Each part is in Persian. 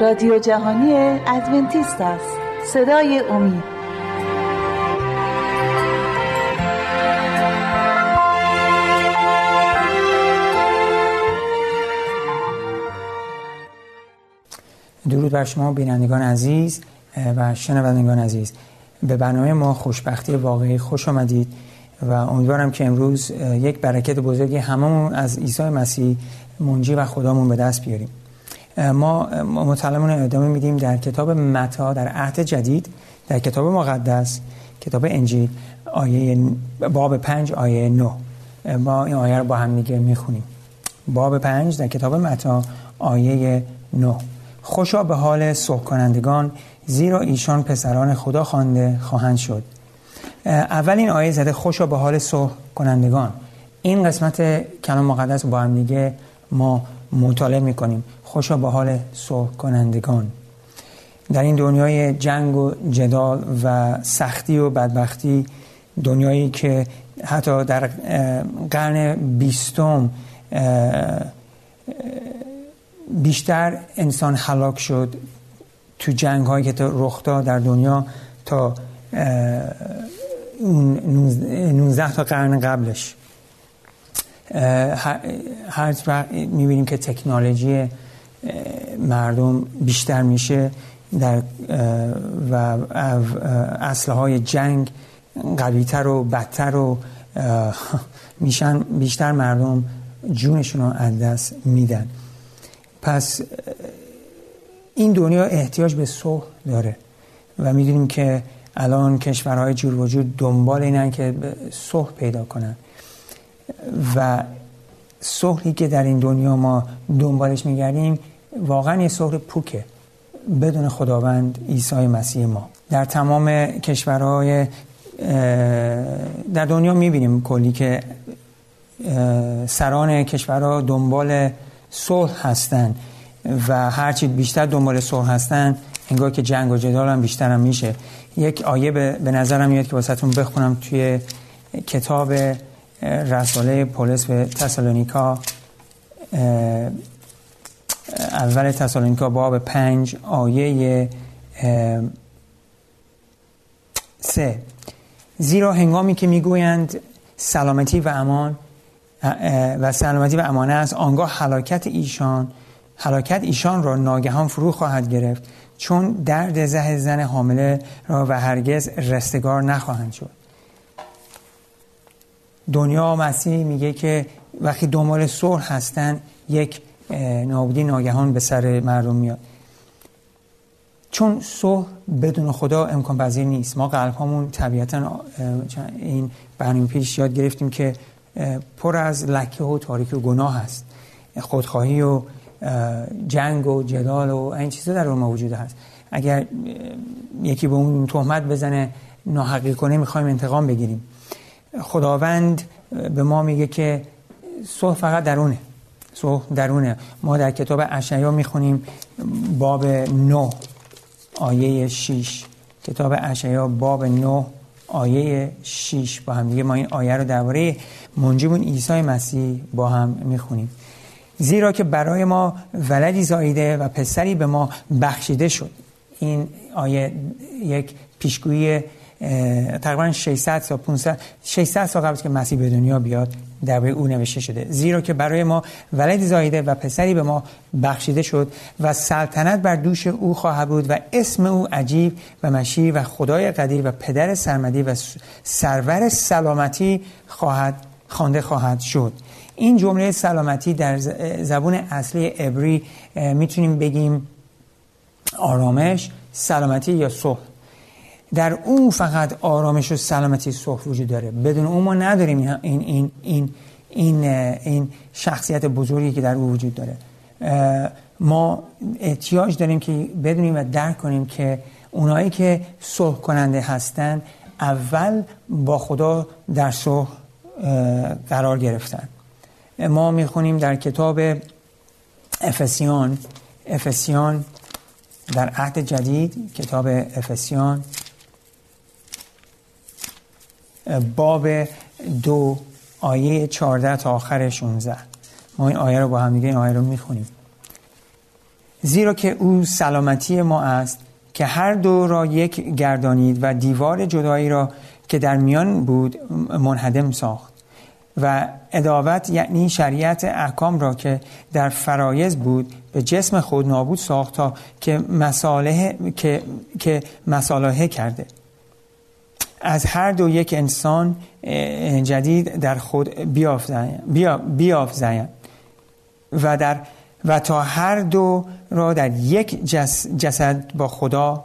رادیو جهانی ادونتیست است. صدای امید. درود بر شما بینندگان عزیز و شنوندگان عزیز. به برنامه ما خوشبختی واقعی خوش آمدید و امیدوارم که امروز یک برکت بزرگی هممون از عیسی مسیح منجی و خدامون به دست بیاریم. ما مطالعمون ادامه میدیم در کتاب متا در عهد جدید در کتاب مقدس کتاب انجیل آیه باب پنج آیه نو ما این آیه رو با هم دیگه می‌خونیم. باب پنج در کتاب متا آیه نو خوشا به حال صحب کنندگان زیرا ایشان پسران خدا خوانده خواهند شد. اول این آیه زده خوشا به حال صحب کنندگان. این قسمت کلام مقدس با هم دیگه ما مطالعه می‌کنیم. خوشا به حال صحب کنندگان در این دنیای جنگ و جدال و سختی و بدبختی دنیایی که حتی در قرن بیستم بیشتر انسان حلاک شد تو جنگ هایی که رخ داد در دنیا تا 19 تا قرن قبلش. هر می‌بینیم که تکنولوژی مردم بیشتر میشه در و اصله های جنگ قویتر و بدتر و میشن بیشتر مردم جونشون رو از دست میدن. پس این دنیا احتیاج به صلح داره و می‌دونیم که الان کشورهای جور وجود دنبال اینن که صلح پیدا کنن. و صلحی که در این دنیا ما دنبالش میگردیم واقعا یه صلح پوکه بدون خداوند عیسی مسیح ما. در تمام کشورهای در دنیا می‌بینیم کلی که سران کشورها دنبال صلح هستن و هرچی بیشتر دنبال صلح هستن انگار که جنگ و جدال هم بیشتر هم میشه. یک آیه به, به نظرم میاد که واسهتون بخونم توی کتاب رساله پولس به تسالونیکا اول تسالونیکا باب پنج آیه سه. زیرا هنگامی که می‌گویند سلامتی و امان و سلامتی و امانه است آنگاه حلاکت ایشان حلاکت ایشان را ناگهان فرو خواهد گرفت چون درد زه زن حامله را و هرگز رستگار نخواهند شد. دنیا مسیح میگه که وقتی دنبال صلح هستن یک نابودی ناگهان به سر مردم میاد. چون صلح بدون خدا امکان پذیر نیست. ما قلب همون طبیعتا این برنامه پیش یاد گرفتیم که پر از لکه و تاریکی و گناه هست. خودخواهی و جنگ و جدال و این چیزا در ما وجود هست. اگر یکی به اون تهمت بزنه ناحقی کنه می‌خوایم انتقام بگیریم. خداوند به ما میگه که صلح فقط درونه. صلح درونه. ما در کتاب اشعیا می‌خونیم باب 9 آیه 6 کتاب اشعیا باب 9 آیه 6 با هم دیگه ما این آیه رو درباره منجیمون عیسی مسیح با هم می‌خونیم. زیرا که برای ما ولدی زاییده و پسری به ما بخشیده شد. این آیه یک پیشگویی تقریبا 600 تا 500 600 سال قبل که مسیح به دنیا بیاد درباره او نوشته شده. زیرا که برای ما ولدی زاییده و پسری به ما بخشیده شد و سلطنت بر دوش او خواهد بود و اسم او عجیب و مشیر و خدای قدیر و پدر سرمدی و سرور سلامتی خواهد خوانده خواهد شد. این جمله سلامتی در زبون اصلی عبری می‌تونیم بگیم آرامش سلامتی یا صلح در اون فقط آرامش و سلامتی صلح وجود داره. بدون اون ما نداریم این این این این این شخصیت بزرگی که در او وجود داره. ما احتیاج داریم که بدونیم و درک کنیم که اونایی که صلح کننده هستن اول با خدا در صلح قرار گرفتن. ما می‌خونیم در کتاب افسیان افسیان در عهد جدید کتاب افسیان باب دو آیه 14 تا آخر 16 ما این آیه رو با هم دیگه این آیه رو می‌خونیم. زیرا که او سلامتی ما است که هر دو را یک گردانید و دیوار جدایی را که در میان بود منهدم ساخت و اداوت یعنی شریعت احکام را که در فرایز بود به جسم خود نابود ساخت تا که مساله که, که مساله کرده. از هر دو یک انسان جدید در خود بیافزاین و در و تا هر دو را در یک جسد با خدا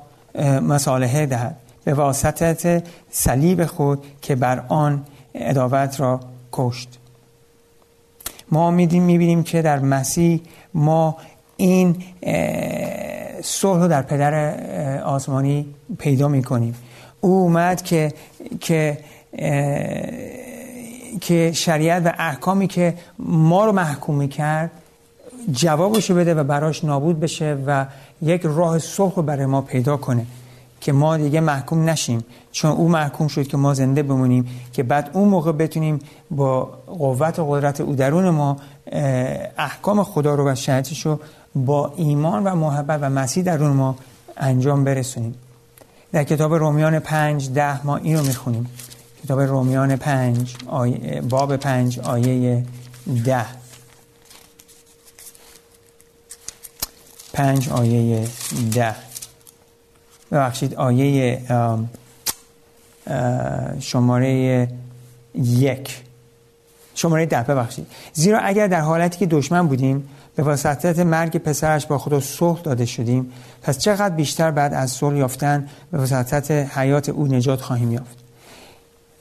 مصالحه دهد. به واسطت صلیب خود که بر آن اداوت را کشت. ما می‌بینیم که در مسیح ما این صلح رو در پدر آسمانی پیدا می‌کنیم. او اومد که که که شریعت و احکامی که ما رو محکوم می‌کرد جوابشو بده و براش نابود بشه و یک راه صلح رو برای ما پیدا کنه که ما دیگه محکوم نشیم. چون او محکوم شد که ما زنده بمونیم که بعد اون موقع بتونیم با قوت و قدرت او درون ما احکام خدا رو و شریعتش رو با ایمان و محبت و مسیح درون ما انجام برسونیم. در کتاب رومیان پنج ده ما اینو می‌خونیم. کتاب رومیان پنج آیه باب پنج آیه ده. پنج آیه ده. ببخشید آیه شماره یک. شماره ده ببخشید. زیرا اگر در حالتی که دشمن بودیم به واسطت مرگ پسرش با خدا صلح داده شدیم. پس چقدر بیشتر بعد از صلح یافتن به واسطت حیات او نجات خواهیم یافت.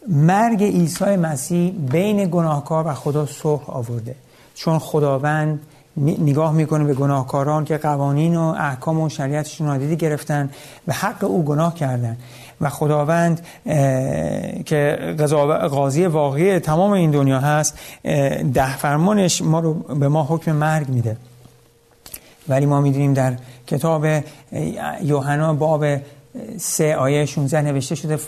مرگ عیسی مسیح بین گناهکار و خدا صلح آورده. چون خداوند نگاه می‌کنه به گناهکاران که قوانین و احکام و شریعتشون نادیده گرفتن و حق او گناه کردن. و خداوند که قاضی واقعی تمام این دنیا هست ده فرمانش ما رو به ما حکم مرگ میده. ولی ما می‌دونیم در کتاب یوحنا باب سه آیه 16 نوشته شده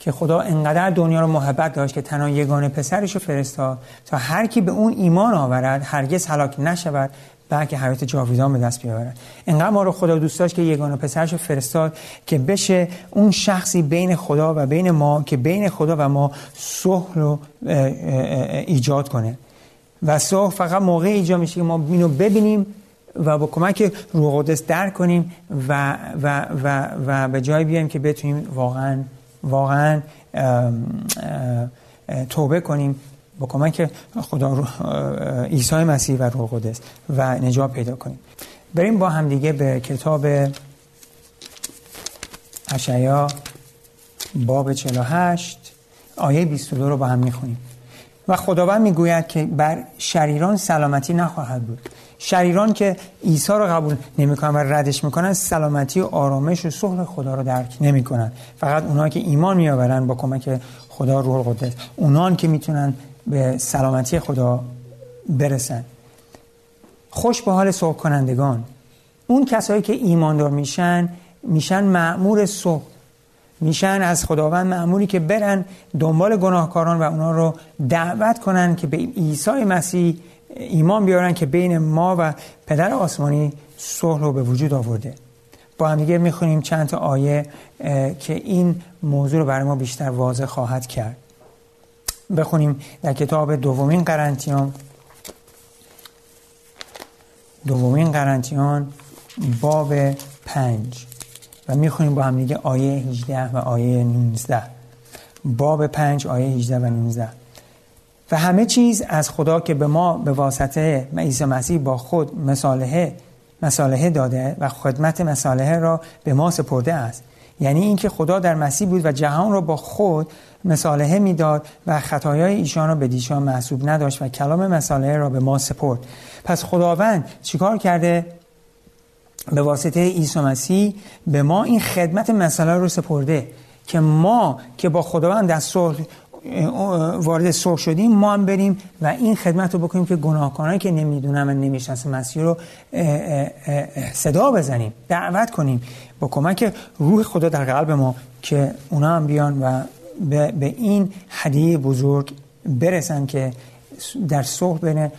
که خدا انقدر دنیا رو محبت داشت که تنها یگانه پسرش رو فرستاد تا هر کی به اون ایمان آورد هرگز هلاک نشود بلکه حیات جاویدان به دست بیاورد. انقدر ما رو خدا دوست داشت که یگانه پسرش رو فرستاد که بشه اون شخصی بین خدا و بین ما که بین خدا و ما صلح رو ایجاد کنه. و صلح فقط موقع ایجاد میشه که ما اینو ببینیم و با کمک روح قدس درک کنیم و, و, و, و به جای بیایم که بتونیم واقعا واقعا توبه کنیم با کمک خدا عیسی مسیح و روح قدس و نجات پیدا کنیم. بریم با هم دیگه به کتاب اشعیا باب 48 آیه 22 رو با هم می‌خونیم. و خداوند می‌گوید که بر شریران سلامتی نخواهد بود. شریران که عیسی رو قبول نمی‌کنن و ردش می‌کنن سلامتی و آرامش و صلح خدا رو درک نمی‌کنن. فقط اونها که ایمان میآورن با کمک خدا روح القدس اونان که می‌تونن به سلامتی خدا برسن. خوش به حال صلح کنندگان اون کسایی که ایماندار میشن میشن معمور صلح میشن از خداوند معمولی که برن دنبال گناهکاران و اونا رو دعوت کنن که به عیسی مسیح ایمان بیارن که بین ما و پدر آسمانی صلح رو به وجود آورده. با هم دیگه می‌خونیم چند تا آیه که این موضوع رو برای ما بیشتر واضح خواهد کرد. بخونیم در کتاب دومین قرنتیان. دومین قرنتیان باب پنج. و می‌خونیم با هم دیگه آیه 18 و آیه 19 باب پنج آیه 18 و 19 و همه چیز از خدا که به ما به واسطه عیسی مسیح با خود مصالحه مصالحه داده و خدمت مصالحه را به ما سپرده است. یعنی اینکه خدا در مسیح بود و جهان را با خود مصالحه می‌داد و خطایای ایشان را به دیشان محسوب نداشت و کلام مصالحه را به ما سپرد. پس خداوند چیکار کرده؟ به واسطه عیسی مسیح به ما این خدمت مسئله رو سپرده که ما که با خداوند در صلح وارد صلح شدیم ما هم بریم و این خدمت رو بکنیم که گناهکارانی که نمی‌دونم و مسیح رو صدا بزنیم دعوت کنیم با کمک روح خدا در قلب ما که اونا هم بیان و به این هدیه بزرگ برسن که در صلح بین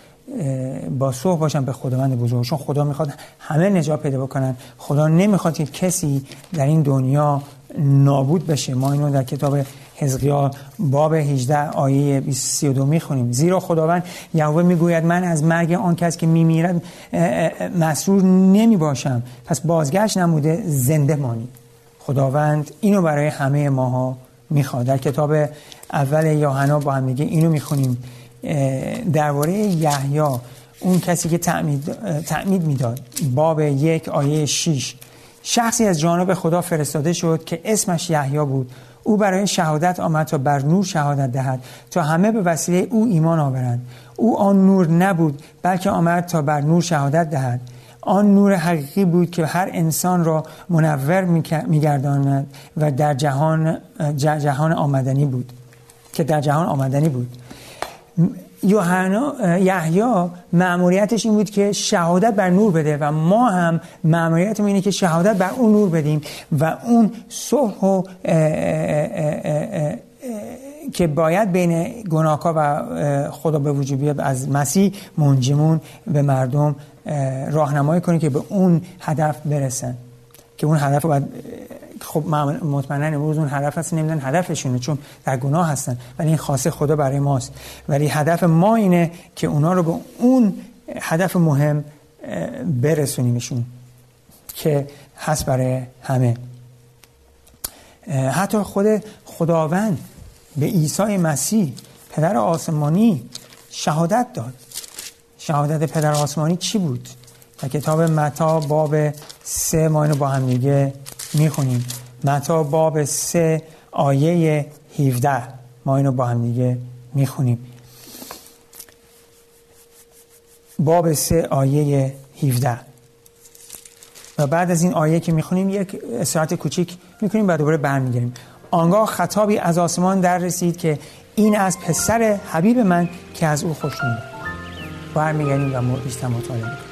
با صبح باشن به خداوند بزرگ. چون خدا می‌خواد همه نجات پیدا بکنن. خدا نمی‌خواد که کسی در این دنیا نابود بشه. ما اینو در کتاب حزقیال باب 18 آیه 32 می‌خونیم. زیرا خداوند یهوه می‌گوید من از مرگ آن کس که میمیرد مسرور نمی باشم پس بازگشت نموده زنده مانی. خداوند اینو برای همه ماها می‌خواد. در کتاب اول یوحنا با هم دیگه اینو می‌خونیم. درباره یحیی اون کسی که تعمید, تعمید می‌داد. باب یک آیه 6 شخصی از جانب خدا فرستاده شد که اسمش یحیی بود. او برای شهادت آمد تا بر نور شهادت دهد. تا همه به وسیله او ایمان آورند. او آن نور نبود بلکه آمد تا بر نور شهادت دهد. آن نور حقیقی بود که هر انسان را منور میگرداند و در جهان جهان آمدنی بود. که در جهان آمدنی بود. یوحنا یحیی مأموریتش این بود که شهادت بر نور بده و ما هم مأموریتمون اینه که شهادت بر اون نور بدیم و اون صلح و که باید بین گناهکار و خدا به وجود بیاد از مسیح منجمون به مردم راهنمایی کنیم که به اون هدف برسن که اون هدف باید خب مطمئنا امروز اون هدف هست نمیدن هدفشونه چون در گناه هستن ولی این خاصه خدا برای ماست. ولی هدف ما اینه که اونا رو به اون هدف مهم برسونیمشون که هست برای همه. حتی خود خداوند به عیسی مسیح پدر آسمانی شهادت داد. شهادت پدر آسمانی چی بود؟ در کتاب متا باب سه ما اینو با هم دیگه می‌خونیم. متا باب سه آیه 17 ما اینو با هم دیگه می‌خونیم. باب سه آیه 17 و بعد از این آیه که می‌خونیم یک استراحت کوچیک می‌کنیم بعد دوباره برمیگردیم. آنگاه خطابی از آسمان در رسید که این از پسر حبیب من که از او خوشنود برمیگردیم و بیشتر مطالعه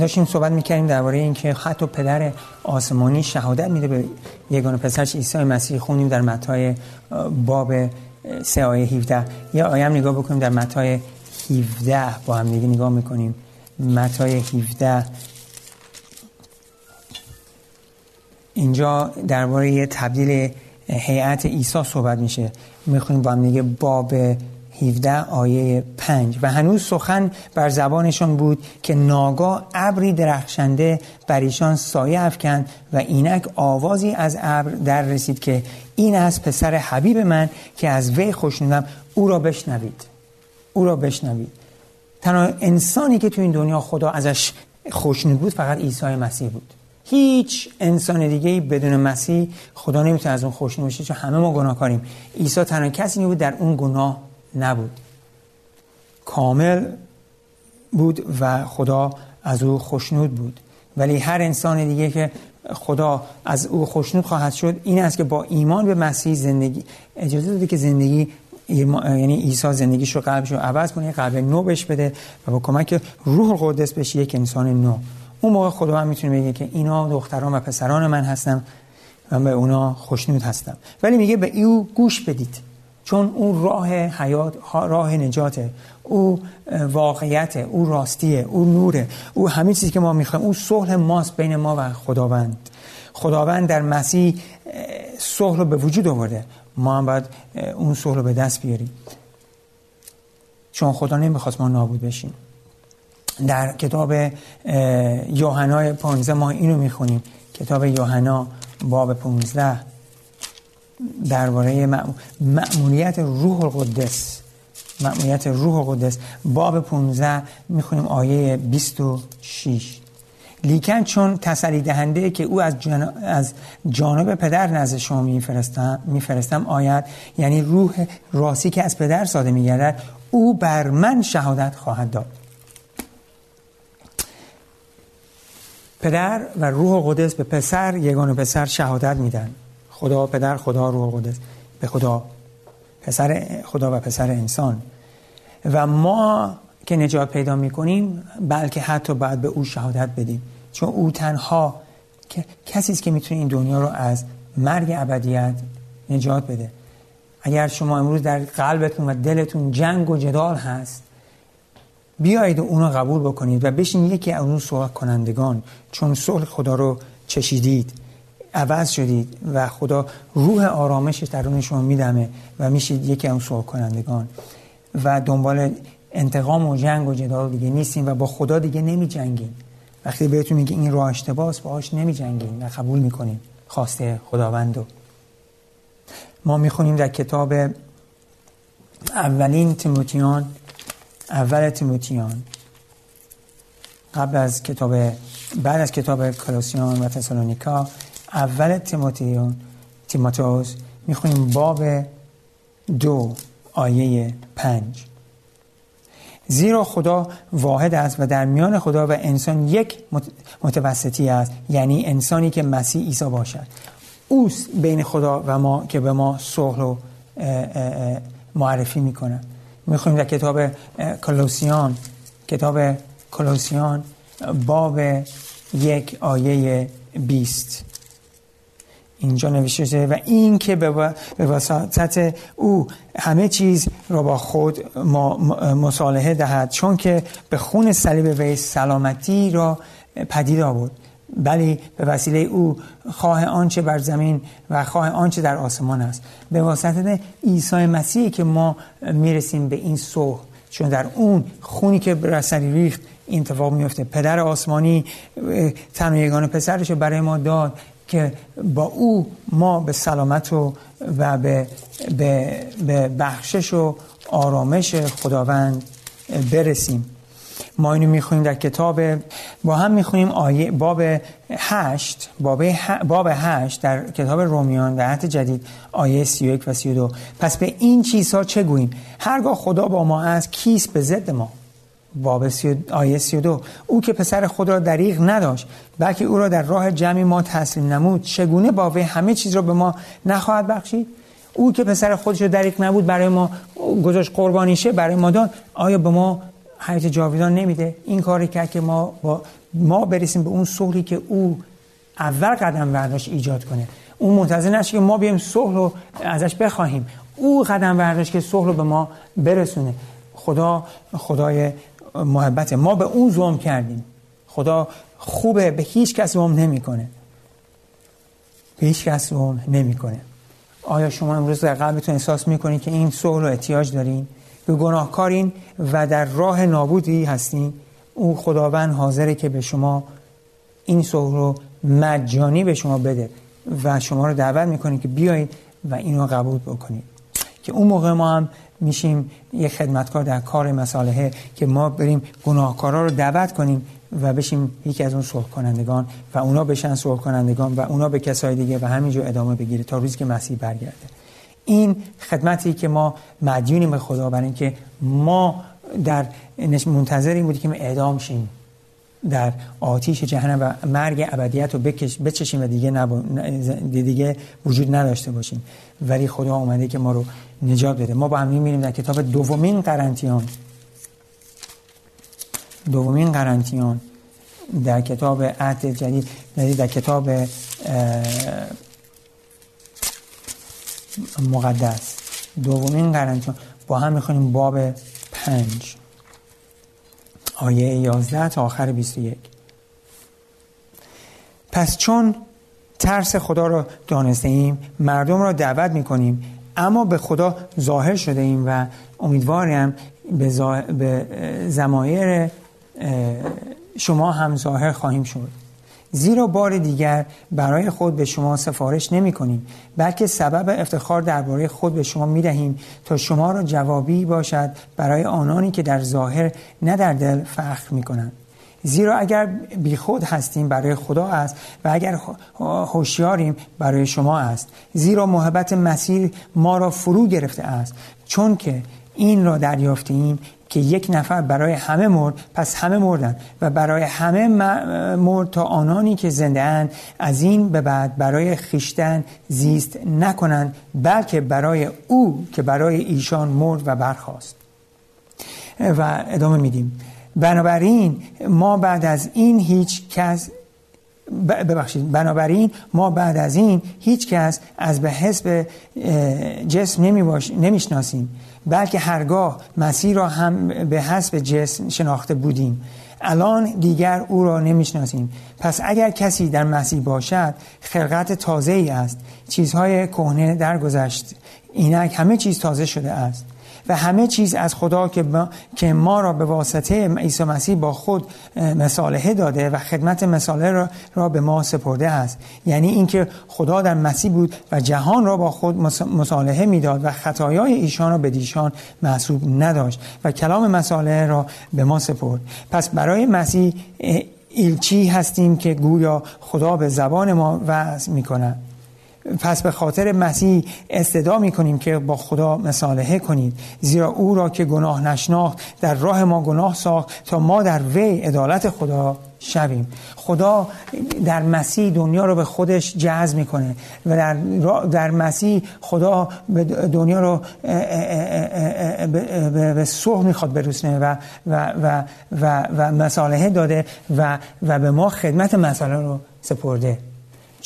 داشتیم صحبت می‌کردیم درباره اینکه حتی پدر آسمانی شهادت میده به یگانه پسرش عیسی مسیح. خونیم در متای باب سه آیه 17 یه آیه هم نگاه بکنیم در متای 17 با هم دیگه نگاه می‌کنیم. متای 17 اینجا درباره تبدیل هیئت عیسی صحبت میشه. می‌خونیم با هم دیگه باب 17 آیه 5 و هنوز سخن بر زبانشان بود که ناگاه ابری درخشنده بر ایشان سایه افکند و اینک آوازی از ابر در رسید که این از پسر حبیب من که از وی خوشنودم او را بشنوید. او را بشنوید. تنها انسانی که تو این دنیا خدا ازش خوشنود بود فقط عیسی مسیح بود. هیچ انسان دیگه بدون مسیح خدا نمی‌تونه از اون خوشنود بشه چون همه ما گناهکاریم. عیسی تنها کسی بود در اون گناه نبود. کامل بود و خدا از او خوشنود بود. ولی هر انسان دیگه که خدا از او خوشنود خواهد شد این است که با ایمان به مسیح زندگی اجازه داده که زندگی یعنی عیسی زندگیش رو قلبش رو عوض کنه قلب نو بش بده و با کمک روح القدس بشه یک انسان نو. اون موقع خدا هم می‌تونه بگه که اینا دختران و پسران من هستم و به اونا خوشنود هستم. ولی میگه به او گوش بدید. چون او راه حیات راه نجاته او واقعیت او راستیه او نوره او همه چیزی که ما می‌خوایم او صلح ماست بین ما و خداوند. خداوند در مسیح صلح رو به وجود آورده. ما هم باید اون صلح رو به دست بیاریم. چون خدا نمی‌خواست ما نابود بشیم. در کتاب یوحنا 15 ما اینو می‌خونیم. کتاب یوحنا باب 15 درباره مأموریت روح القدس. مأموریت روح القدس. باب 15 می‌خونیم آیه 26 لیکن چون تسلی دهنده که او از, جانب, از جانب پدر نزد شما میفرستم میفرستم آید یعنی روح راسی که از پدر ساده میگردد او بر من شهادت خواهد داد. پدر و روح قدس به پسر یگان پسر شهادت میدن خدا پدر خدا روح قدس به خدا پسر خدا و پسر انسان. و ما که نجات پیدا می‌کنیم بلکه حتی باید به او شهادت بدیم. چون او تنها کسی است که می‌تونه این دنیا رو از مرگ ابدیت نجات بده. اگر شما امروز در قلبتون و دلتون جنگ و جدال هست بیایید و اونو قبول بکنید و بشین یکی از اون صلح کنندگان چون صلح خدا رو چشیدید. عوض شدید و خدا روح آرامش درون شما میدمه و میشید یکی از صلح کنندگان و دنبال انتقام و جنگ و جدال دیگه نیستیم و با خدا دیگه نمی جنگیم وقتی بهتون میگه این راه اشتباس باهاش نمی جنگیم و قبول می‌کنیم. خواسته خداوندو ما می‌خونیم در کتاب اولین تیموتیان اول تیموتیان. قبل از کتاب بعد از کتاب کلوسیان و تسالونیکا اول تیموتیون تیموتوس می‌خونیم باب دو آیه پنج. زیرا خدا واحد است و در میان خدا و انسان یک متوسطی است یعنی انسانی که مسیح عیسی باشد. اوست بین خدا و ما که به ما صلح و معرفی می‌کنه. می‌خونیم در کتاب کلوسیان. کتاب کلوسیان باب یک آیه بیست. اینجا نوشته شده و این که به وساطت او همه چیز را با خود مصالحه دهد چون که به خون صلیب وی سلامتی را پدید آورد. بلی به وسیله او خواه آنچه بر زمین و خواه آنچه در آسمان است. به واسطه عیسی مسیحی که ما می‌رسیم به این صلح چون در اون خونی که بر ریخت این اتفاق میفته پدر آسمانی تنها یگان پسرش برای ما داد. که با او ما به سلامت و, و به, به, به بخشش و آرامش خداوند برسیم. ما اینو می‌خونیم در کتاب با هم می‌خونیم آیه باب هشت باب, باب هشت در کتاب رومیان در حت جدید آیه سی و یک و سی و دو. پس به این چیزها چه گوییم؟ هرگاه خدا با ما است کیست به ضد ما؟ باب آیه سی و دو. او که پسر خود را دریغ نداشت بلکه او را در راه جمعی ما تسلیم نمود چگونه با همه چیز را به ما نخواهد بخشید؟ او که پسر خودش را دریغ نبود برای ما گذاشت قربانیشه برای ما داد. آیا به ما حیات جاویدان نمیده؟ این کاری کرد که ما با ما برسیم به اون صلحی که او اول قدم برداشت ایجاد کنه. اون منتظر نشه که ما بیایم صلح رو ازش بخواهیم. او قدم برداشت که صلح رو به ما برسونه. خدا خدای محبت ما به اون ظلم کردیم. خدا خوبه به هیچ کس ظلم نمی‌کنه. به هیچ کس ظلم نمی‌کنه. آیا شما امروز در قلبتون احساس می‌کنید که این صلح رو احتیاج دارین؟ به گناهکارین و در راه نابودی هستین؟ او خداوند حاضره که به شما این صلح رو مجانی به شما بده و شما رو دعوت می‌کنه که بیایید و اینو قبول بکنید. که اون موقع ما هم میشیم یک خدمتکار در کار مسالحه که ما بریم گناهکارا رو دعوت کنیم و بشیم یکی از اون صلح کنندگان و اونا بشن صلح کنندگان و اونا به کسای دیگه و همینجور ادامه بگیره تا روزی که مسیح برگرده. این خدمتی که ما مدیونیم به خدا برای اینکه ما در منتظر بودیم که اعدام شیم. در آتیش جهنم و مرگ ابدیت رو بچشیم و دیگه, نب... دیگه وجود نداشته باشیم. ولی خدا اومده که ما رو نجات بده. ما با هم میریم در کتاب دومین قرنتیان. دومین قرنتیان در کتاب عهد جدید در کتاب مقدس. دومین قرنتیان. با هم می‌خونیم باب پنج. آیه 11 تا آخر 21 پس چون ترس خدا را دانسته ایم مردم را دعوت می‌کنیم اما به خدا ظاهر شده ایم و امیدواریم به, زا... به زمایر شما هم ظاهر خواهیم شد. زیرا بار دیگر برای خود به شما سفارش نمی کنیم بلکه سبب افتخار درباره خود به شما می دهیم تا شما را جوابی باشد برای آنانی که در ظاهر نه در دل فخر می کنند زیرا اگر بیخود هستیم برای خدا است و اگر هوشیاریم برای شما است. زیرا محبت مسیر ما را فرو گرفته است. چون که این را دریافتیم که یک نفر برای همه مرد پس همه مردن و برای همه مرد تا آنانی که زنده اند از این به بعد برای خیشتن زیست نکنند بلکه برای او که برای ایشان مرد و برخواست و ادامه میدیم. بنابراین ما بعد از این هیچ کس ببخشید. بنابراین ما بعد از این هیچ کس از به حسب جسم نمی‌شناسیم. بلکه هرگاه مسیح را هم به حسب جسم شناخته بودیم. الان دیگر او را نمی‌شناسیم. پس اگر کسی در مسیح باشد خلقت تازه ای است. چیزهای کهنه درگذشت. اینک همه چیز تازه شده است. و همه چیز از خدا که ما, که ما را به واسطه عیسی مسیح با خود مصالحه داده و خدمت مصالحه را, را به ما سپرده است. یعنی اینکه خدا در مسیح بود و جهان را با خود مصالحه می‌داد و خطایای ایشان را به دیشان محسوب نداشت و کلام مصالحه را به ما سپرد. پس برای مسیح ایلچی هستیم که گویا خدا به زبان ما وعظ می کند پس به خاطر مسیح استدا می کنیم که با خدا مصالحه کنید. زیرا او را که گناه نشناخت در راه ما گناه ساخت تا ما در وی عدالت خدا شویم. خدا در مسیح دنیا رو به خودش جذب می‌کنه و در, در مسیح خدا دنیا رو به صلح می‌خواد برسونه و و و و, و مصالحه داده و و به ما خدمت مسئله رو سپرده.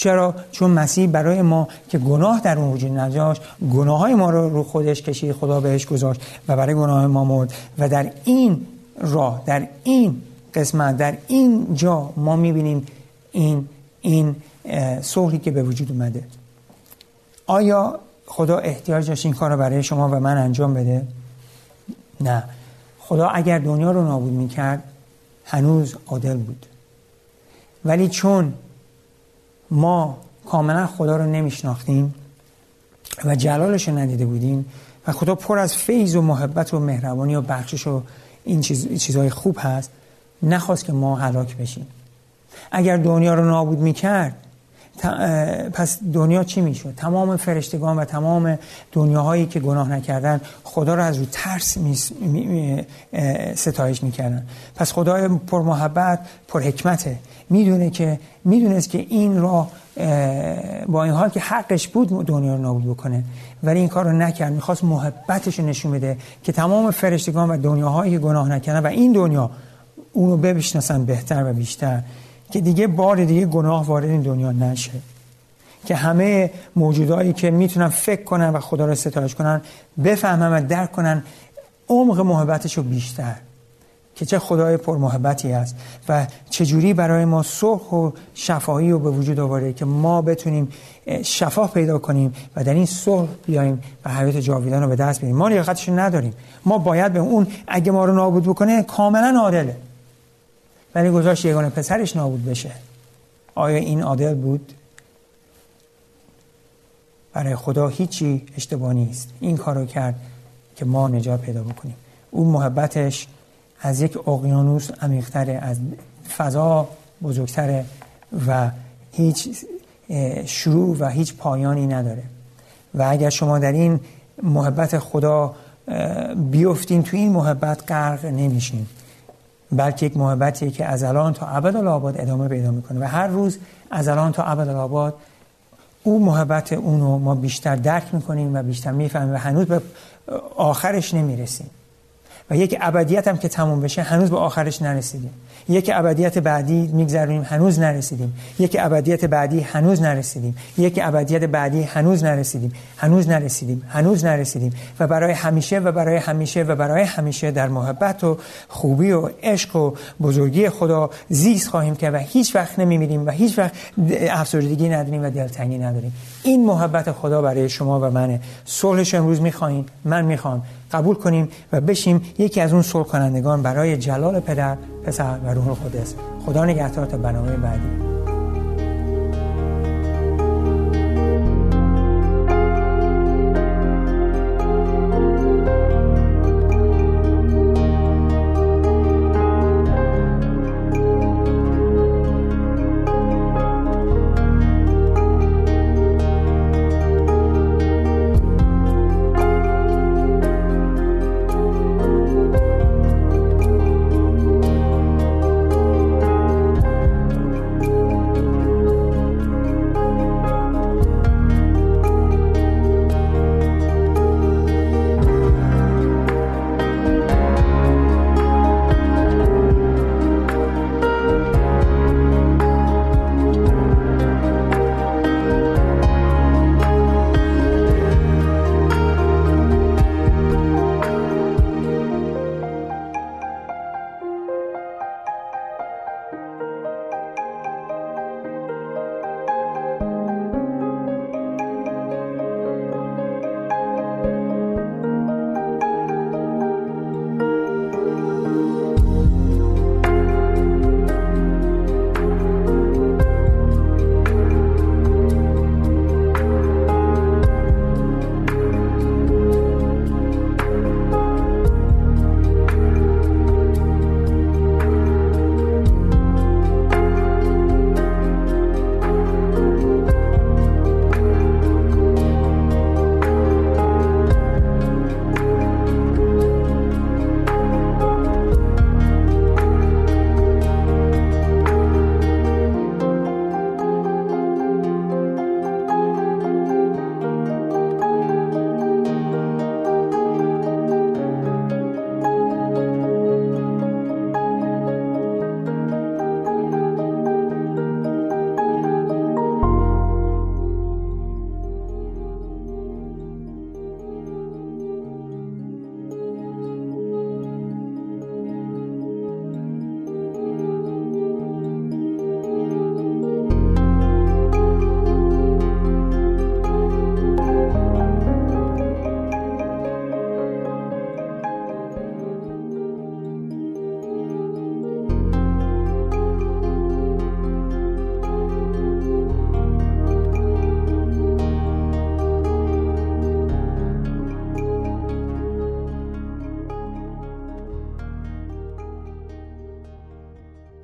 چرا؟ چون مسیح برای ما که گناه در اون وجود نداشت گناه های ما رو رو خودش کشید خدا بهش گذاشت و برای گناه ما مرد. و در این راه در این قسمت در این جا ما می‌بینیم این این صلحی که به وجود اومده. آیا خدا احتیاج داشت این کار برای شما و من انجام بده؟ نه. خدا اگر دنیا رو نابود می‌کرد هنوز عادل بود. ولی چون ما کاملا خدا رو نمیشناختیم و جلالش رو ندیده بودیم و خدا پر از فیض و محبت و مهربانی و بخشش و این چیز، چیزهای خوب هست نخواست که ما هلاک بشیم. اگر دنیا رو نابود می‌کرد پس دنیا چی می‌شد؟ تمام فرشتگان و تمام دنیاهایی که گناه نکردن خدا رو از رو ترس می ستایش می‌کردن. پس خدای پر محبت پر حکمته می‌دونه که می‌دونست که این را با این حال که حقش بود دنیا رو نابود بکنه. ولی این کار رو نکرد. می‌خواست محبتش رو نشون بده که تمام فرشتگان و دنیاهایی که گناه نکردن و این دنیا اونو بشناسن بهتر و بیشتر. که دیگه بار دیگه گناه وارد این دنیا نشه. که همه موجودایی که می‌تونن فکر کنن و خدا رو ستایش کنن بفهمن و درک کنن عمق محبتش رو بیشتر. که چه خدای پرمحبتی است و چجوری برای ما صلح و شفاهی رو به وجود آورده که ما بتونیم شفاه پیدا کنیم و در این صلح بیایم و حیات جاویدان رو به دست بیاریم. ما لیاقتش نداریم. ما باید به اون اگه ما رو نابود بکنه کاملا عادله. ولی گذاشت یگانه پسرش نابود بشه. آیا این عادل بود؟ برای خدا هیچی اشتباه نیست. این کارو کرد که ما نجات پیدا بکنیم. اون محبتش از یک اقیانوس عمیقتره از فضا بزرگتره و هیچ شروع و هیچ پایانی نداره. و اگر شما در این محبت خدا بیفتین تو این محبت غرق نمیشین. بلکه یک محبتی که از الان تا ابد الآباد ادامه پیدا می‌کنه. و هر روز از الان تا ابد الآباد اون محبت اونو ما بیشتر درک می‌کنیم و بیشتر می‌فهمیم و هنوز به آخرش نمی‌رسیم. و یک ابدیت هم که تموم بشه هنوز به آخرش نرسیدیم. یک ابدیت بعدی میگذرونیم هنوز نرسیدیم. یک ابدیت بعدی هنوز نرسیدیم. یک ابدیت بعدی هنوز نرسیدیم. هنوز نرسیدیم. هنوز نرسیدیم. و برای همیشه و برای همیشه و برای همیشه در محبت و خوبی و عشق و بزرگی خدا زیست خواهیم که و هیچ وقت نمیمیریم و هیچ وقت افسردگی نداریم و دلتنگی نداریم. این محبت خدا برای شما و منه. صلحش امروز می‌خواین من می‌خوام. قبول کنیم و بشیم یکی از اون صلح کنندگان برای جلال پدر پسر و روح القدس. خدا نگهدار تا برنامه بعدی.